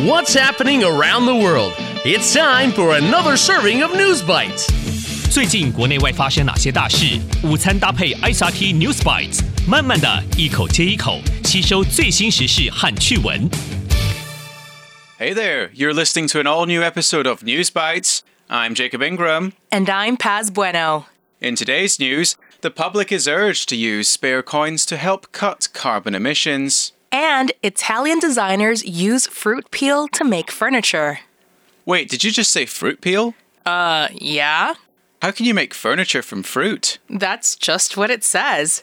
What's happening around the world? It's time for another serving of News Bites. 最近国内外发生哪些大事？午餐搭配 ICRT News Bites，慢慢的一口接一口吸收最新时事和趣闻。Hey there, you're listening to an all new episode of News Bites. I'm Jacob Ingram. And I'm Paz Bueno. In today's news, the public is urged to use spare coins to help cut carbon emissions. And Italian designers use fruit peel to make furniture. Wait, did you just say fruit peel? Uh, yeah? How can you make furniture from fruit? That's just what it says.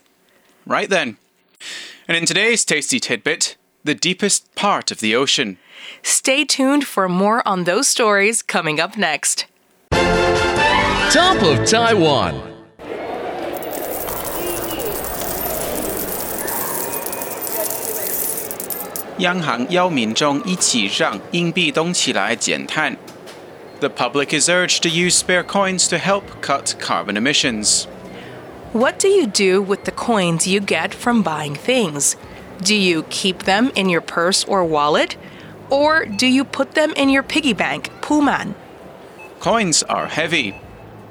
Right then. And in today's tasty tidbit, the deepest part of the ocean. Stay tuned for more on those stories coming up next. Top of Taiwan. 央行邀民众一起让硬币动起来减碳. The public is urged to use spare coins to help cut carbon emissions. What do you do with the coins you get from buying things? Do you keep them in your purse or wallet? Or do you put them in your piggy bank, Puman? Coins are heavy,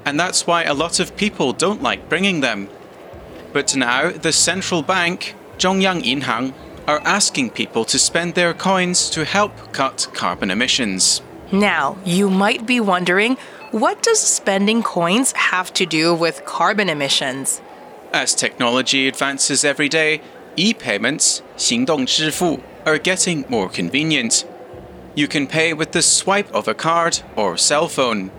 and that's why a lot of people don't like bringing them. But now the central bank, Zhongyang Yinhang, are asking people to spend their coins to help cut carbon emissions. Now, you might be wondering what does spending coins have to do with carbon emissions? As technology advances every day, e-payments, 行动支付, are getting more convenient. You can pay with the swipe of a card or cell phone.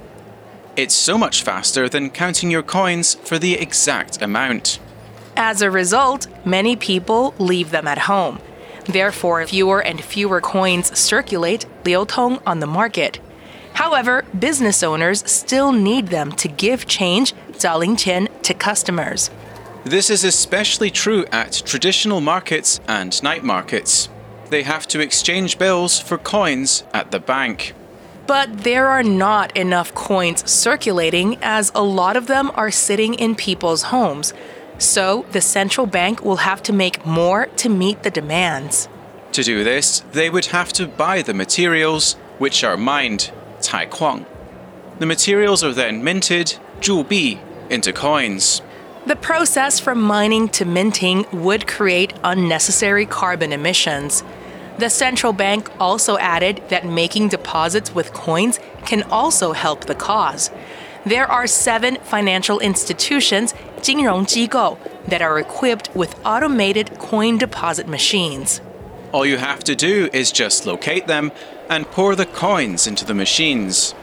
It's so much faster than counting your coins for the exact amount. As a result, many people leave them at home. Therefore, fewer and fewer coins circulate liotong on the market. However, business owners still need them to give change zalingqian to customers. This is especially true at traditional markets and night markets. They have to exchange bills for coins at the bank. But there are not enough coins circulating as a lot of them are sitting in people's homes. So the central bank will have to make more to meet the demands. To do this, they would have to buy the materials, which are mined, taikuang. The materials are then minted, zhubi, into coins. The process from mining to minting would create unnecessary carbon emissions. The central bank also added that making deposits with coins can also help the cause There are seven financial institutions, 金融机构, that are equipped with automated coin deposit machines. All you have to do is just locate them and pour the coins into the machines.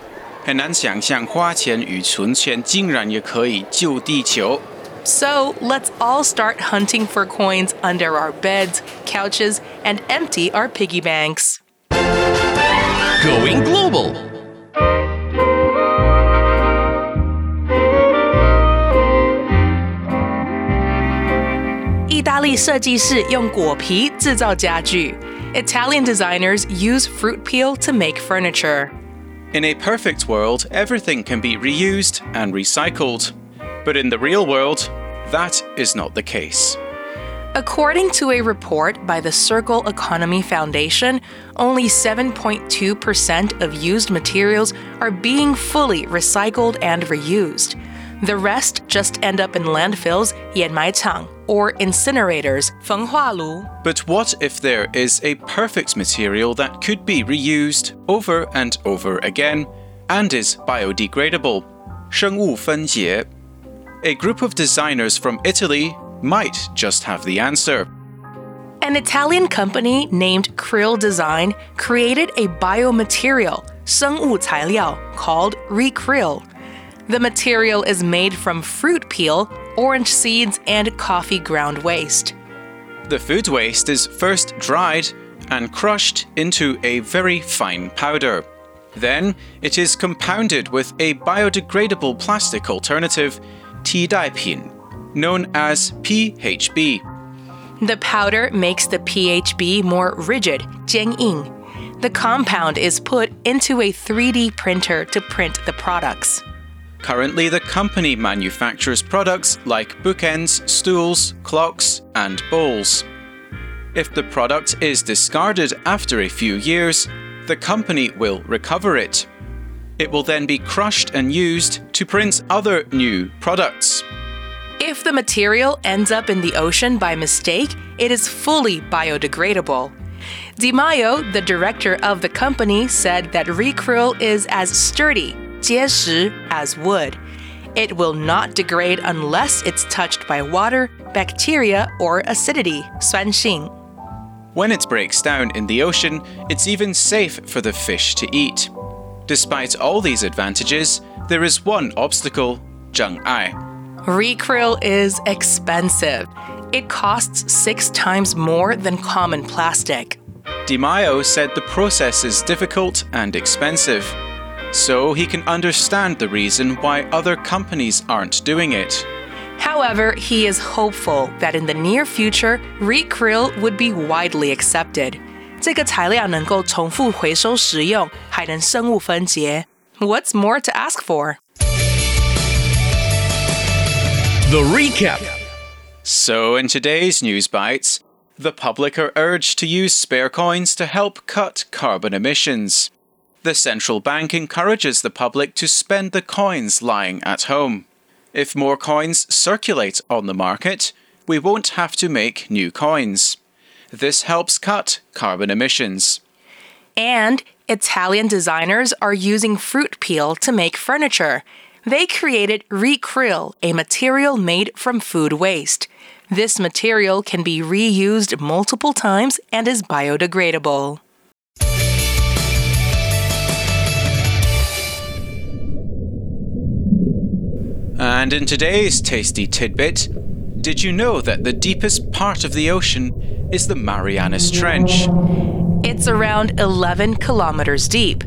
很难想象花钱与存钱竟然也可以救地球。 So let's all start hunting for coins under our beds, couches, and empty our piggy banks. Going global. 大利设计师用果皮制造家具。Italian designers use fruit peel to make furniture. In a perfect world, everything can be reused and recycled. But in the real world, that is not the case. According to a report by the Circle Economy Foundation, only 7.2% of used materials are being fully recycled and reused. The rest just end up in landfills, Yanmaitang, or incinerators, Fenghualu. But what if there is a perfect material that could be reused over and over again and is biodegradable? 生物分解. A group of designers from Italy might just have the answer. An Italian company named Krill Design created a biomaterial, 生物材料, called Rekrill the material is made from fruit peel, orange seeds, and coffee ground waste. The food waste is first dried and crushed into a very fine powder. Then it is compounded with a biodegradable plastic alternative, tea known as PHB. The powder makes the PHB more rigid. The compound is put into a 3D printer to print the products. Currently, the company manufactures products like bookends, stools, clocks, and bowls. If the product is discarded after a few years, the company will recover it. It will then be crushed and used to print other new products. If the material ends up in the ocean by mistake, it is fully biodegradable. Di Maio, the director of the company, said that Rekrill is as sturdy, 结实, as wood. It will not degrade unless it's touched by water, bacteria, or acidity, 酸性. When it breaks down in the ocean, it's even safe for the fish to eat. Despite all these advantages, there is one obstacle, 障碍. Recryl is expensive. It costs six times more than common plastic. Di Maio said the process is difficult and expensive, so he can understand the reason why other companies aren't doing it. However, he is hopeful that in the near future, Rekrill would be widely accepted. What's more to ask for? The recap. So, in today's news bites, the public are urged to use spare coins to help cut carbon emissions. The central bank encourages the public to spend the coins lying at home. If more coins circulate on the market, we won't have to make new coins. This helps cut carbon emissions. And Italian designers are using fruit peel to make furniture. They created Rekrill, a material made from food waste. This material can be reused multiple times and is biodegradable. And in today's tasty tidbit, did you know that the deepest part of the ocean is the Marianas Trench? It's around 11 kilometers deep.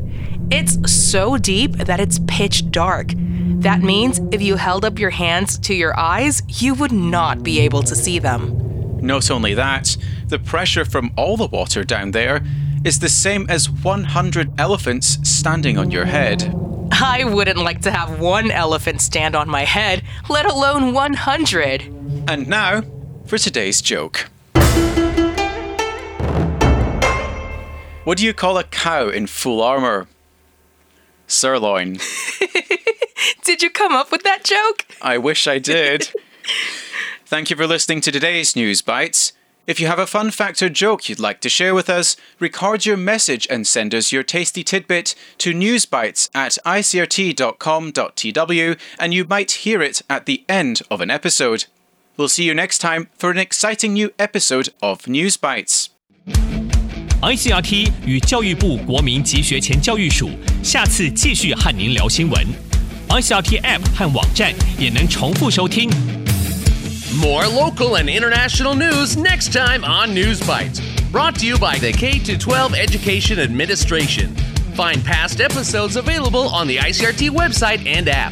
It's so deep that it's pitch dark. That means if you held up your hands to your eyes, you would not be able to see them. Not only that, the pressure from all the water down there is the same as 100 elephants standing on your head. I wouldn't like to have one elephant stand on my head, let alone 100. And now for today's joke. What do you call a cow in full armor? Sirloin. Did you come up with that joke? I wish I did. Thank you for listening to today's News Bites. If you have a fun fact or joke you'd like to share with us, record your message and send us your tasty tidbit to newsbites at icrt.com.tw and you might hear it at the end of an episode. We'll see you next time for an exciting new episode of News Bites. ICRT 与教育部国民及学前教育署下次继续和您聊新闻。ICRT App 和网站也能重复收听。 More local and international news next time on News Bites. Brought to you by the K 12 Education Administration. Find past episodes available on the ICRT website and app.